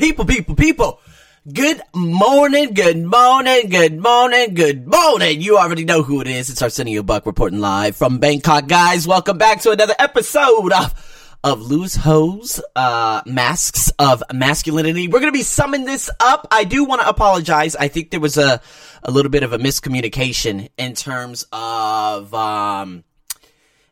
People, people, people. Good morning, good morning, good morning, good morning. You already know who it is. It's Arsenio Buck reporting live from Bangkok, guys. Welcome back to another episode of of Lewis Howes, uh, masks of masculinity. We're gonna be summing this up. I do want to apologize. I think there was a a little bit of a miscommunication in terms of um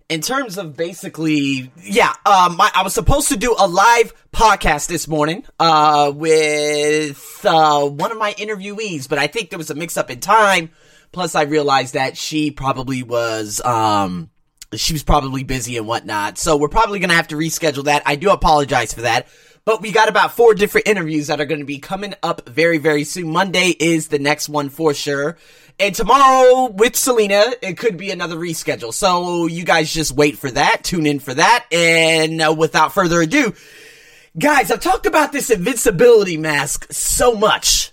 in terms of basically, yeah, um, I, I, was supposed to do a live podcast this morning, uh, with, uh, one of my interviewees, but I think there was a mix up in time. Plus, I realized that she probably was, um, she was probably busy and whatnot. So we're probably gonna have to reschedule that. I do apologize for that. But we got about four different interviews that are going to be coming up very, very soon. Monday is the next one for sure. And tomorrow with Selena, it could be another reschedule. So you guys just wait for that. Tune in for that. And uh, without further ado, guys, I've talked about this invincibility mask so much,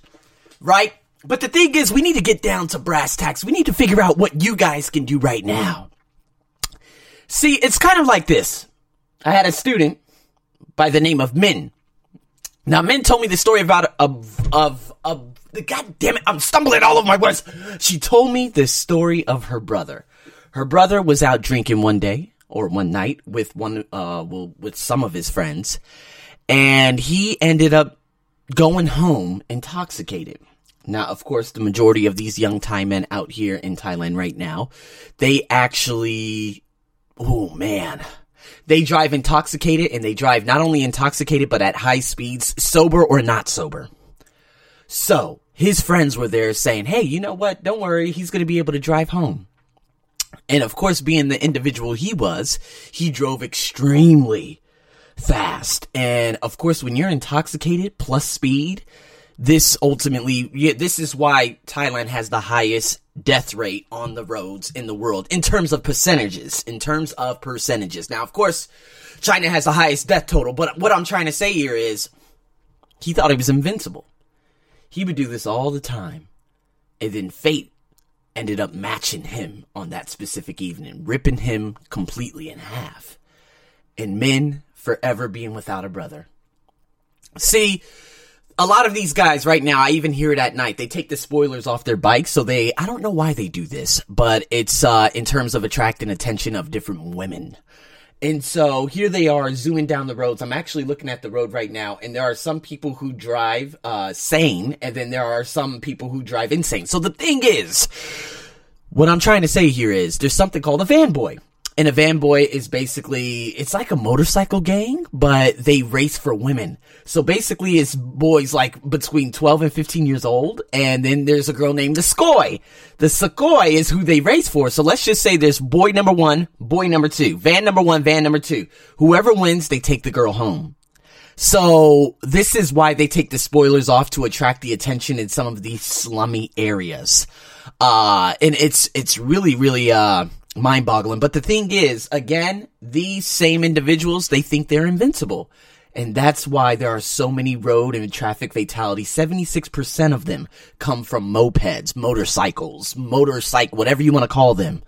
right? But the thing is, we need to get down to brass tacks. We need to figure out what you guys can do right now. See, it's kind of like this. I had a student by the name of Min. Now, Min told me the story about of of of the God damn it, I'm stumbling all over my words. She told me the story of her brother. Her brother was out drinking one day or one night with one uh well, with some of his friends, and he ended up going home intoxicated. Now, of course, the majority of these young Thai men out here in Thailand right now, they actually, oh man, they drive intoxicated and they drive not only intoxicated, but at high speeds, sober or not sober. So, his friends were there saying, Hey, you know what? Don't worry. He's going to be able to drive home. And of course, being the individual he was, he drove extremely fast. And of course, when you're intoxicated plus speed, this ultimately, yeah, this is why Thailand has the highest death rate on the roads in the world in terms of percentages. In terms of percentages. Now, of course, China has the highest death total, but what I'm trying to say here is he thought he was invincible. He would do this all the time. And then fate ended up matching him on that specific evening, ripping him completely in half. And Min forever being without a brother. See, a lot of these guys right now, I even hear it at night. They take the spoilers off their bikes, so they, I don't know why they do this, but it's, uh, in terms of attracting attention of different women. And so here they are zooming down the roads. I'm actually looking at the road right now, and there are some people who drive, uh, sane, and then there are some people who drive insane. So the thing is, what I'm trying to say here is there's something called a van boy. And a van boy is basically, it's like a motorcycle gang, but they race for women. So basically it's boys like between 12 and 15 years old. And then there's a girl named the Skoy. The Skoy is who they race for. So let's just say there's boy number one, boy number two, van number one, van number two. Whoever wins, they take the girl home. So this is why they take the spoilers off to attract the attention in some of these slummy areas. Uh, and it's, it's really, really, uh, mind boggling. But the thing is, again, these same individuals, they think they're invincible. And that's why there are so many road and traffic fatalities. 76% of them come from mopeds, motorcycles, motorcycle, whatever you want to call them.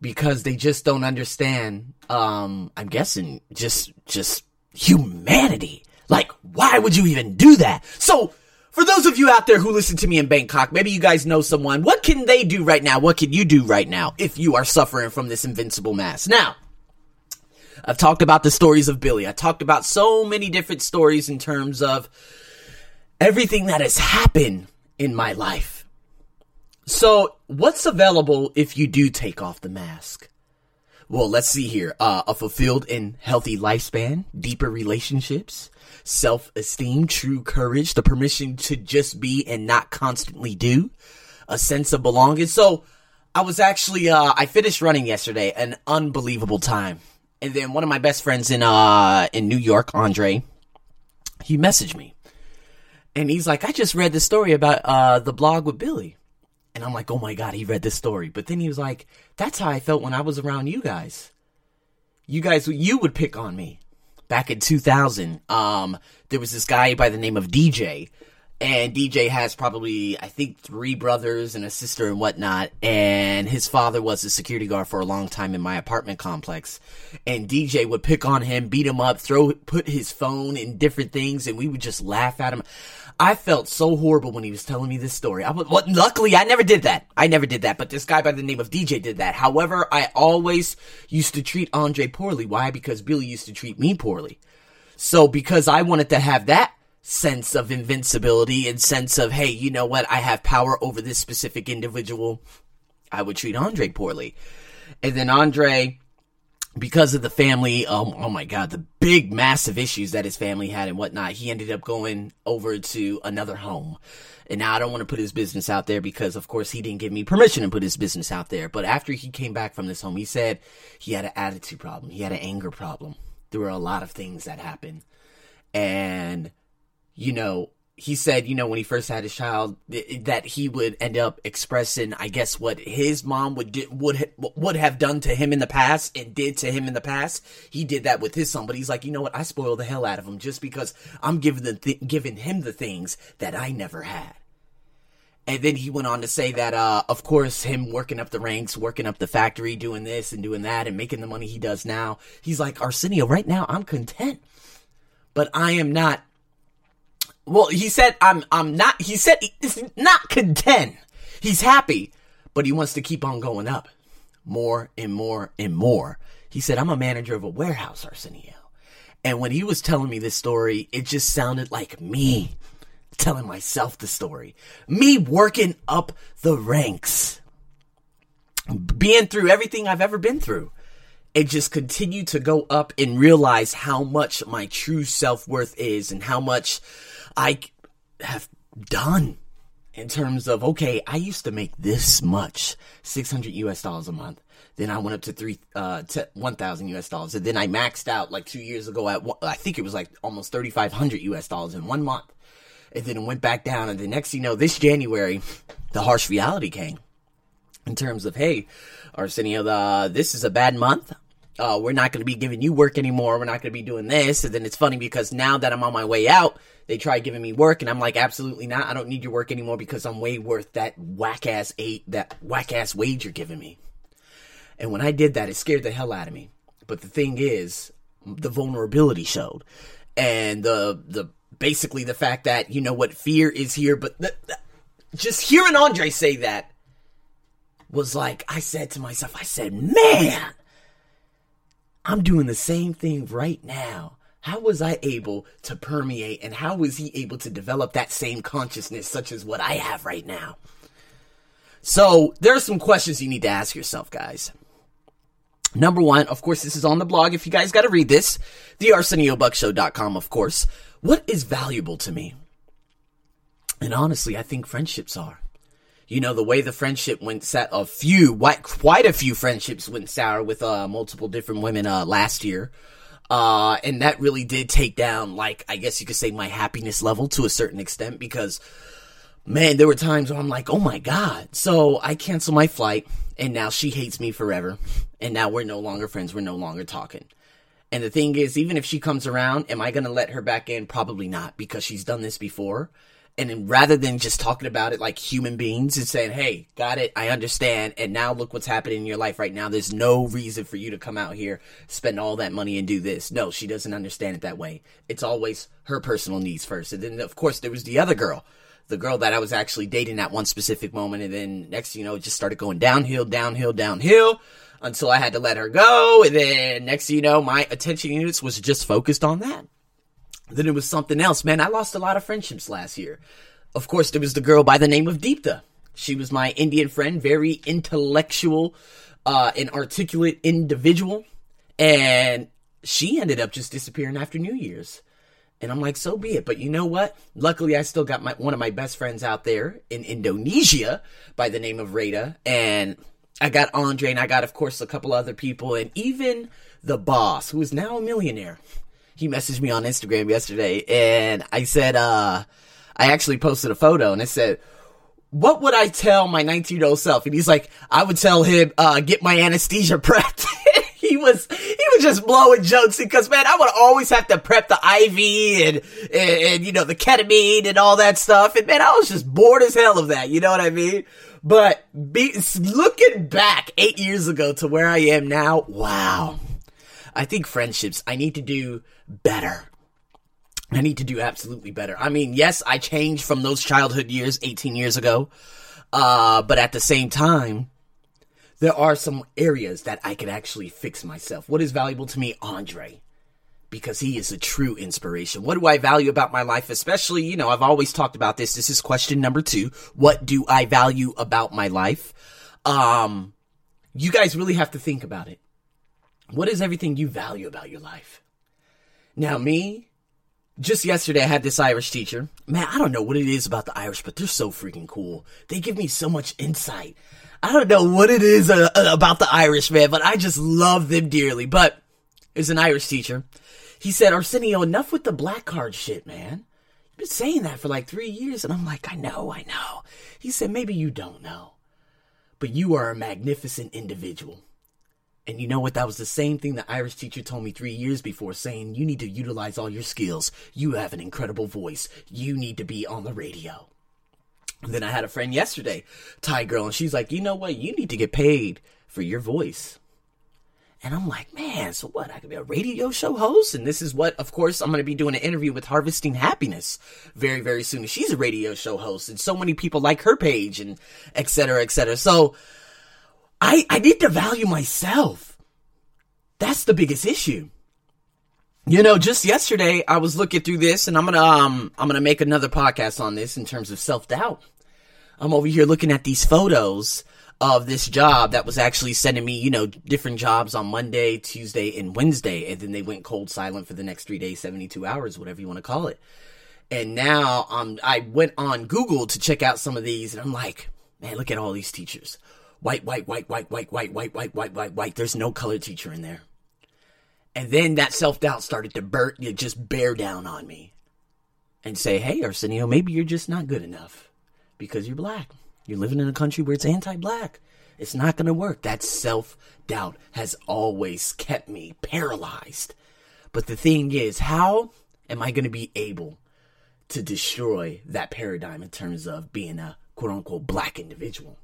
Because they just don't understand, um, I'm guessing just, just humanity. Like, why would you even do that? So, for those of you out there who listen to me in Bangkok, maybe you guys know someone. What can they do right now? What can you do right now if you are suffering from this invincible mass? Now, I've talked about the stories of Billy. I talked about so many different stories in terms of everything that has happened in my life. So, what's available if you do take off the mask? Well, let's see here. Uh, a fulfilled and healthy lifespan, deeper relationships, self esteem, true courage, the permission to just be and not constantly do, a sense of belonging. So I was actually, uh, I finished running yesterday, an unbelievable time. And then one of my best friends in, uh, in New York, Andre, he messaged me. And he's like, I just read the story about, uh, the blog with Billy. And I'm like, oh my God, he read this story. But then he was like, that's how I felt when I was around you guys. You guys, you would pick on me back in 2000, um, there was this guy by the name of DJ, and DJ has probably, I think, three brothers and a sister and whatnot. And his father was a security guard for a long time in my apartment complex. And DJ would pick on him, beat him up, throw, put his phone in different things, and we would just laugh at him. I felt so horrible when he was telling me this story. I was, well, luckily, I never did that. I never did that. But this guy by the name of DJ did that. However, I always used to treat Andre poorly. Why? Because Billy used to treat me poorly. So because I wanted to have that sense of invincibility and sense of, hey, you know what? I have power over this specific individual. I would treat Andre poorly. And then Andre, because of the family, um, oh my God, the big, massive issues that his family had and whatnot, he ended up going over to another home. And now I don't want to put his business out there because, of course, he didn't give me permission to put his business out there. But after he came back from this home, he said he had an attitude problem. He had an anger problem. There were a lot of things that happened. And you know, he said, you know, when he first had his child, that he would end up expressing, I guess, what his mom would do, would would have done to him in the past and did to him in the past. He did that with his son, but he's like, you know what? I spoiled the hell out of him just because I'm giving the th- giving him the things that I never had. And then he went on to say that, uh, of course, him working up the ranks, working up the factory, doing this and doing that, and making the money he does now. He's like, Arsenio, right now I'm content, but I am not well, he said I'm I'm not he said he's not content. He's happy, but he wants to keep on going up. More and more and more. He said I'm a manager of a warehouse, Arsenio. And when he was telling me this story, it just sounded like me telling myself the story. Me working up the ranks. Being through everything I've ever been through and just continue to go up and realize how much my true self worth is and how much I have done in terms of okay, I used to make this much, six hundred U.S. dollars a month. Then I went up to three, uh, to one thousand U.S. dollars, and then I maxed out like two years ago at I think it was like almost thirty five hundred U.S. dollars in one month, and then it went back down. And the next, you know, this January, the harsh reality came in terms of hey, Arsenio, this is a bad month. Uh, we're not going to be giving you work anymore. We're not going to be doing this. And then it's funny because now that I'm on my way out, they try giving me work, and I'm like, absolutely not. I don't need your work anymore because I'm way worth that whack ass eight, that whack ass wage you're giving me. And when I did that, it scared the hell out of me. But the thing is, the vulnerability showed, and the the basically the fact that you know what fear is here, but the, the, just hearing Andre say that was like I said to myself, I said, man, I'm doing the same thing right now how was I able to permeate and how was he able to develop that same consciousness such as what I have right now? So there are some questions you need to ask yourself, guys. Number one, of course, this is on the blog. If you guys got to read this, thearseniobuckshow.com, of course. What is valuable to me? And honestly, I think friendships are. You know, the way the friendship went set a few, quite a few friendships went sour with uh, multiple different women uh, last year. Uh, and that really did take down, like, I guess you could say my happiness level to a certain extent because, man, there were times where I'm like, oh my God. So I cancel my flight and now she hates me forever. And now we're no longer friends. We're no longer talking. And the thing is, even if she comes around, am I going to let her back in? Probably not because she's done this before. And rather than just talking about it like human beings and saying, hey, got it, I understand, and now look what's happening in your life right now. There's no reason for you to come out here, spend all that money, and do this. No, she doesn't understand it that way. It's always her personal needs first. And then, of course, there was the other girl, the girl that I was actually dating at one specific moment. And then next, you know, it just started going downhill, downhill, downhill until I had to let her go. And then next, you know, my attention units was just focused on that. Then it was something else. Man, I lost a lot of friendships last year. Of course, there was the girl by the name of Deepta. She was my Indian friend, very intellectual, uh, and articulate individual. And she ended up just disappearing after New Year's. And I'm like, so be it. But you know what? Luckily, I still got my one of my best friends out there in Indonesia by the name of Rada. And I got Andre, and I got, of course, a couple other people, and even the boss, who is now a millionaire he messaged me on Instagram yesterday and I said, uh, I actually posted a photo and it said, what would I tell my 19 year old self? And he's like, I would tell him, uh, get my anesthesia prepped. he was he was just blowing jokes because man, I would always have to prep the IV and, and, and you know the ketamine and all that stuff, and man, I was just bored as hell of that. You know what I mean? But be, looking back eight years ago to where I am now, wow. I think friendships, I need to do better. I need to do absolutely better. I mean, yes, I changed from those childhood years 18 years ago. Uh, but at the same time, there are some areas that I could actually fix myself. What is valuable to me? Andre. Because he is a true inspiration. What do I value about my life? Especially, you know, I've always talked about this. This is question number two. What do I value about my life? Um, you guys really have to think about it. What is everything you value about your life? Now, me, just yesterday I had this Irish teacher. Man, I don't know what it is about the Irish, but they're so freaking cool. They give me so much insight. I don't know what it is uh, uh, about the Irish, man, but I just love them dearly. But it's an Irish teacher. He said, Arsenio, enough with the black card shit, man. You've been saying that for like three years. And I'm like, I know, I know. He said, maybe you don't know, but you are a magnificent individual. And you know what? That was the same thing the Irish teacher told me three years before, saying, You need to utilize all your skills. You have an incredible voice. You need to be on the radio. And then I had a friend yesterday, Thai girl, and she's like, You know what? You need to get paid for your voice. And I'm like, man, so what? I could be a radio show host. And this is what, of course, I'm going to be doing an interview with Harvesting Happiness very, very soon. She's a radio show host and so many people like her page and et cetera, et cetera. So I, I need to value myself. That's the biggest issue. You know, just yesterday I was looking through this and I'm gonna, um, I'm gonna make another podcast on this in terms of self-doubt. I'm over here looking at these photos of this job that was actually sending me, you know, different jobs on Monday, Tuesday, and Wednesday. And then they went cold silent for the next three days, 72 hours, whatever you want to call it. And now, um, I went on Google to check out some of these and I'm like, man, look at all these teachers white, white, white, white, white, white, white, white, white, white, white. There's no color teacher in there. And then that self doubt started to you just bear down on me and say, hey, Arsenio, maybe you're just not good enough because you're black. You're living in a country where it's anti black. It's not going to work. That self doubt has always kept me paralyzed. But the thing is, how am I going to be able to destroy that paradigm in terms of being a quote unquote black individual?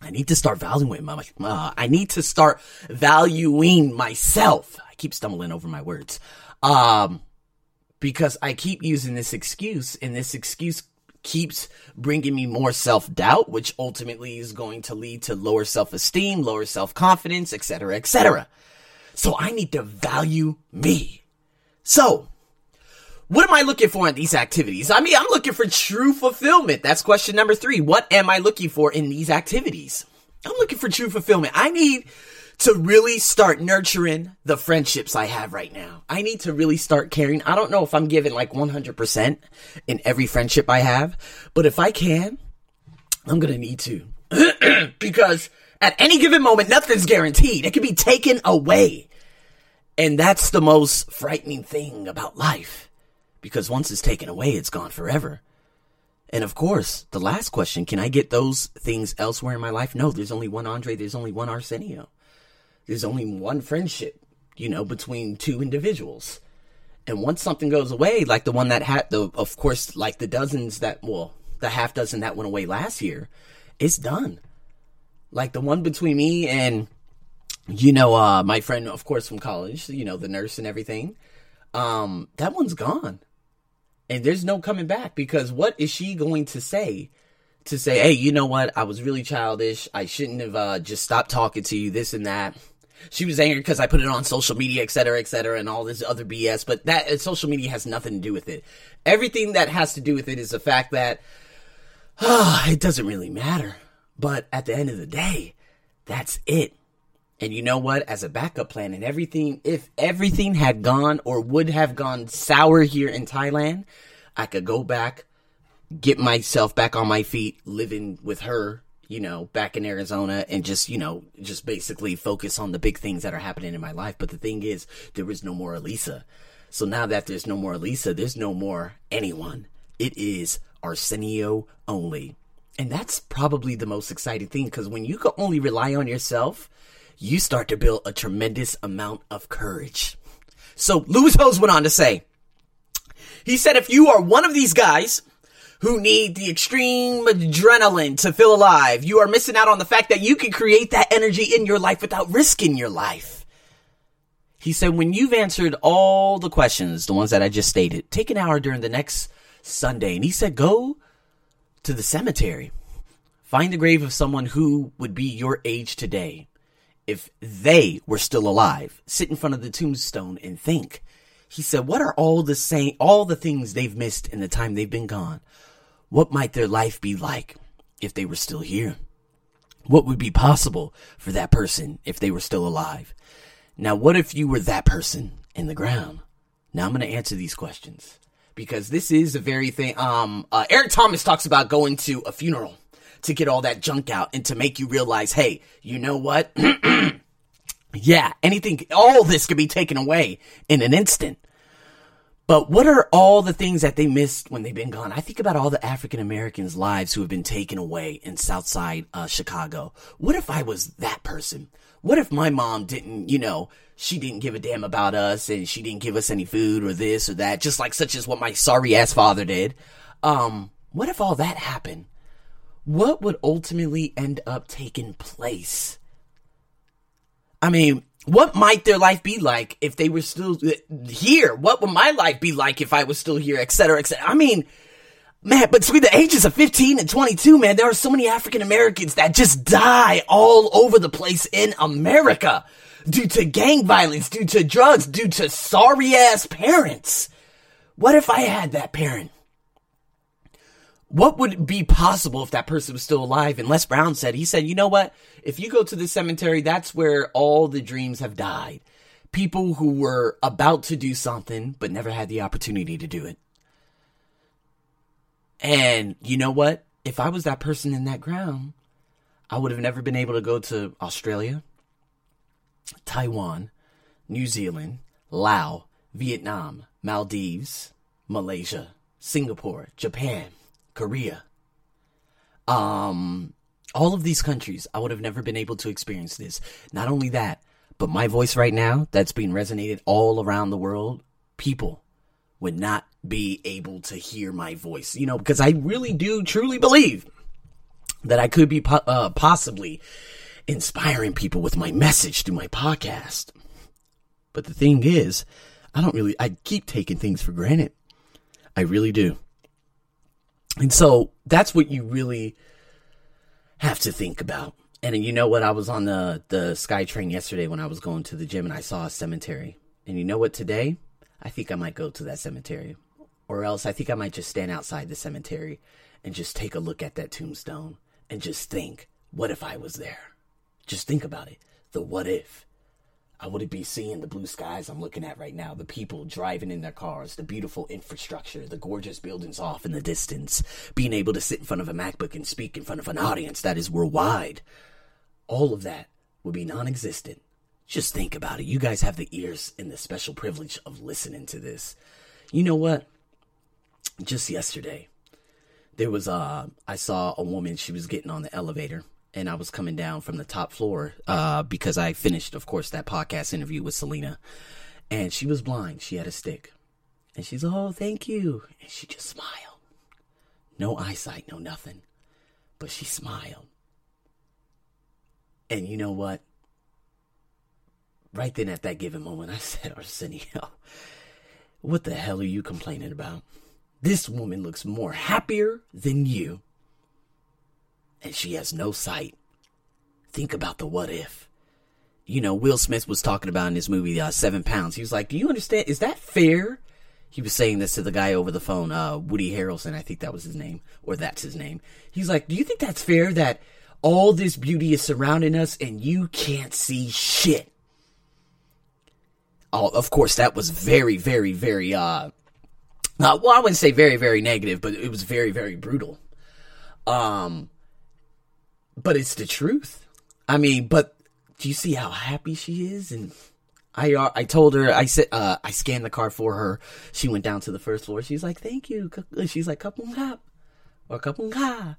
I need to start valuing my, uh, I need to start valuing myself. I keep stumbling over my words. Um, because I keep using this excuse and this excuse keeps bringing me more self-doubt, which ultimately is going to lead to lower self-esteem, lower self-confidence, etc., etc. So I need to value me. So, what am I looking for in these activities? I mean, I'm looking for true fulfillment. That's question number three. What am I looking for in these activities? I'm looking for true fulfillment. I need to really start nurturing the friendships I have right now. I need to really start caring. I don't know if I'm giving like 100% in every friendship I have, but if I can, I'm going to need to. because at any given moment, nothing's guaranteed. It can be taken away. And that's the most frightening thing about life because once it's taken away, it's gone forever. And of course, the last question, can I get those things elsewhere in my life? No, there's only one Andre, there's only one Arsenio. There's only one friendship, you know, between two individuals. And once something goes away, like the one that had the, of course, like the dozens that, well, the half dozen that went away last year, it's done. Like the one between me and, you know, uh, my friend, of course, from college, you know, the nurse and everything, um, that one's gone and there's no coming back because what is she going to say? To say, hey, you know what? I was really childish. I shouldn't have uh, just stopped talking to you, this and that. She was angry because I put it on social media, et cetera, et cetera, and all this other BS. But that uh, social media has nothing to do with it. Everything that has to do with it is the fact that oh, it doesn't really matter. But at the end of the day, that's it. And you know what? As a backup plan and everything, if everything had gone or would have gone sour here in Thailand, I could go back, get myself back on my feet, living with her, you know, back in Arizona and just, you know, just basically focus on the big things that are happening in my life. But the thing is, there is no more Elisa. So now that there's no more Elisa, there's no more anyone. It is Arsenio only. And that's probably the most exciting thing because when you can only rely on yourself, you start to build a tremendous amount of courage. So Lewis Howes went on to say, he said, if you are one of these guys who need the extreme adrenaline to feel alive, you are missing out on the fact that you can create that energy in your life without risking your life. He said, when you've answered all the questions, the ones that I just stated, take an hour during the next Sunday. And he said, go to the cemetery. Find the grave of someone who would be your age today. If they were still alive, sit in front of the tombstone and think. He said, what are all the same, all the things they've missed in the time they've been gone? What might their life be like if they were still here? What would be possible for that person if they were still alive? Now, what if you were that person in the ground? Now I'm going to answer these questions because this is a very thing. Um, uh, Eric Thomas talks about going to a funeral to get all that junk out and to make you realize, hey, you know what? yeah, anything, all this could be taken away in an instant. But what are all the things that they missed when they've been gone? I think about all the African Americans' lives who have been taken away in Southside uh, Chicago. What if I was that person? What if my mom didn't, you know, she didn't give a damn about us and she didn't give us any food or this or that, just like such as what my sorry ass father did. Um, what if all that happened? What would ultimately end up taking place? I mean, what might their life be like if they were still uh, here? What would my life be like if I was still here, et cetera, et cetera? I mean, man, but between the ages of 15 and 22, man, there are so many African Americans that just die all over the place in America due to gang violence, due to drugs, due to sorry ass parents. What if I had that parent? What would be possible if that person was still alive? And Les Brown said, he said, you know what? If you go to the cemetery, that's where all the dreams have died. People who were about to do something, but never had the opportunity to do it. And you know what? If I was that person in that ground, I would have never been able to go to Australia, Taiwan, New Zealand, Laos, Vietnam, Maldives, Malaysia, Singapore, Japan, Korea. Um, all of these countries, I would have never been able to experience this. Not only that, but my voice right now, that's being resonated all around the world, people would not be able to hear my voice. You know, because I really do truly believe that I could be po- uh, possibly inspiring people with my message through my podcast. But the thing is, I don't really, I keep taking things for granted. I really do. And so that's what you really have to think about. And you know what? I was on the, the SkyTrain yesterday when I was going to the gym and I saw a cemetery. And you know what? Today, I think I might go to that cemetery. Or else I think I might just stand outside the cemetery and just take a look at that tombstone and just think, what if I was there? Just think about it. The what if. I wouldn't be seeing the blue skies I'm looking at right now, the people driving in their cars, the beautiful infrastructure, the gorgeous buildings off in the distance, being able to sit in front of a MacBook and speak in front of an audience that is worldwide. All of that would be non existent. Just think about it. You guys have the ears and the special privilege of listening to this. You know what? Just yesterday, there was uh I saw a woman, she was getting on the elevator and I was coming down from the top floor uh, because I finished, of course, that podcast interview with Selena. And she was blind. She had a stick. And she's, oh, thank you. And she just smiled. No eyesight, no nothing. But she smiled. And you know what? Right then at that given moment, I said, Arsenio, what the hell are you complaining about? This woman looks more happier than you and she has no sight. Think about the what if. You know, Will Smith was talking about in his movie, uh, Seven Pounds. He was like, Do you understand? Is that fair? He was saying this to the guy over the phone, uh, Woody Harrelson, I think that was his name, or that's his name. He's like, Do you think that's fair that all this beauty is surrounding us and you can't see shit? Oh, of course, that was very, very, very, uh, uh, well, I wouldn't say very, very negative, but it was very, very brutal. Um, but it's the truth. I mean, but do you see how happy she is? And I uh, I told her I said uh, I scanned the car for her. She went down to the first floor. She's like, "Thank you." She's like, "Kapung kap or kapung ka,"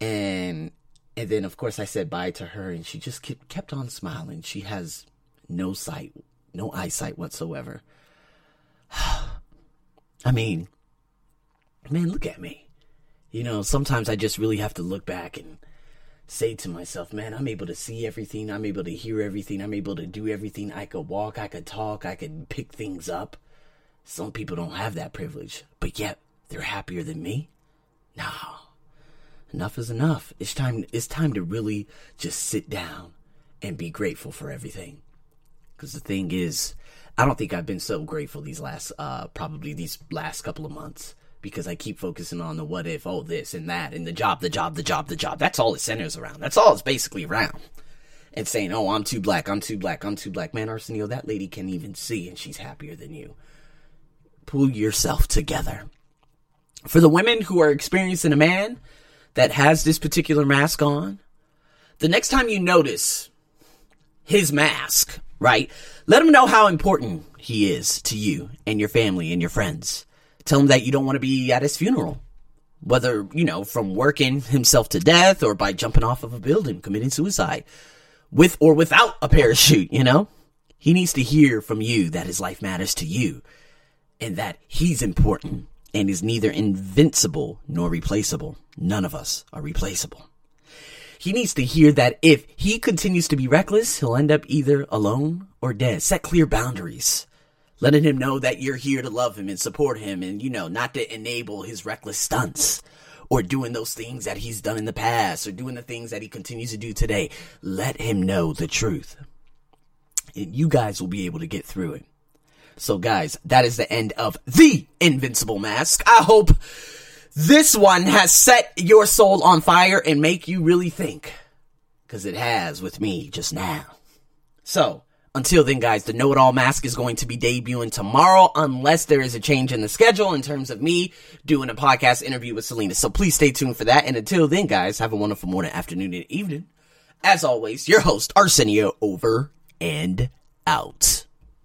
and And then, of course, I said bye to her, and she just kept, kept on smiling. She has no sight, no eyesight whatsoever. I mean, man, look at me. You know, sometimes I just really have to look back and say to myself, man, I'm able to see everything. I'm able to hear everything. I'm able to do everything. I could walk. I could talk. I could pick things up. Some people don't have that privilege, but yet they're happier than me. No. Enough is enough. It's time it's time to really just sit down and be grateful for everything. Cuz the thing is, I don't think I've been so grateful these last uh probably these last couple of months because I keep focusing on the what if, oh this and that and the job, the job, the job, the job. That's all it centers around. That's all it's basically around. And saying, "Oh, I'm too black. I'm too black. I'm too black." Man, Arsenio, that lady can even see and she's happier than you. Pull yourself together for the women who are experiencing a man that has this particular mask on, the next time you notice his mask, right, let him know how important he is to you and your family and your friends. Tell him that you don't want to be at his funeral. Whether, you know, from working himself to death or by jumping off of a building, committing suicide, with or without a parachute, you know? He needs to hear from you that his life matters to you and that he's important and is neither invincible nor replaceable. None of us are replaceable. He needs to hear that if he continues to be reckless, he'll end up either alone or dead. Set clear boundaries. Letting him know that you're here to love him and support him and, you know, not to enable his reckless stunts or doing those things that he's done in the past or doing the things that he continues to do today. Let him know the truth. And you guys will be able to get through it. So guys, that is the end of the Invincible Mask. I hope this one has set your soul on fire and make you really think. Cause it has with me just now. So, until then, guys, the Know It All Mask is going to be debuting tomorrow unless there is a change in the schedule in terms of me doing a podcast interview with Selena. So please stay tuned for that. And until then, guys, have a wonderful morning, afternoon, and evening. As always, your host, Arsenio, over and out.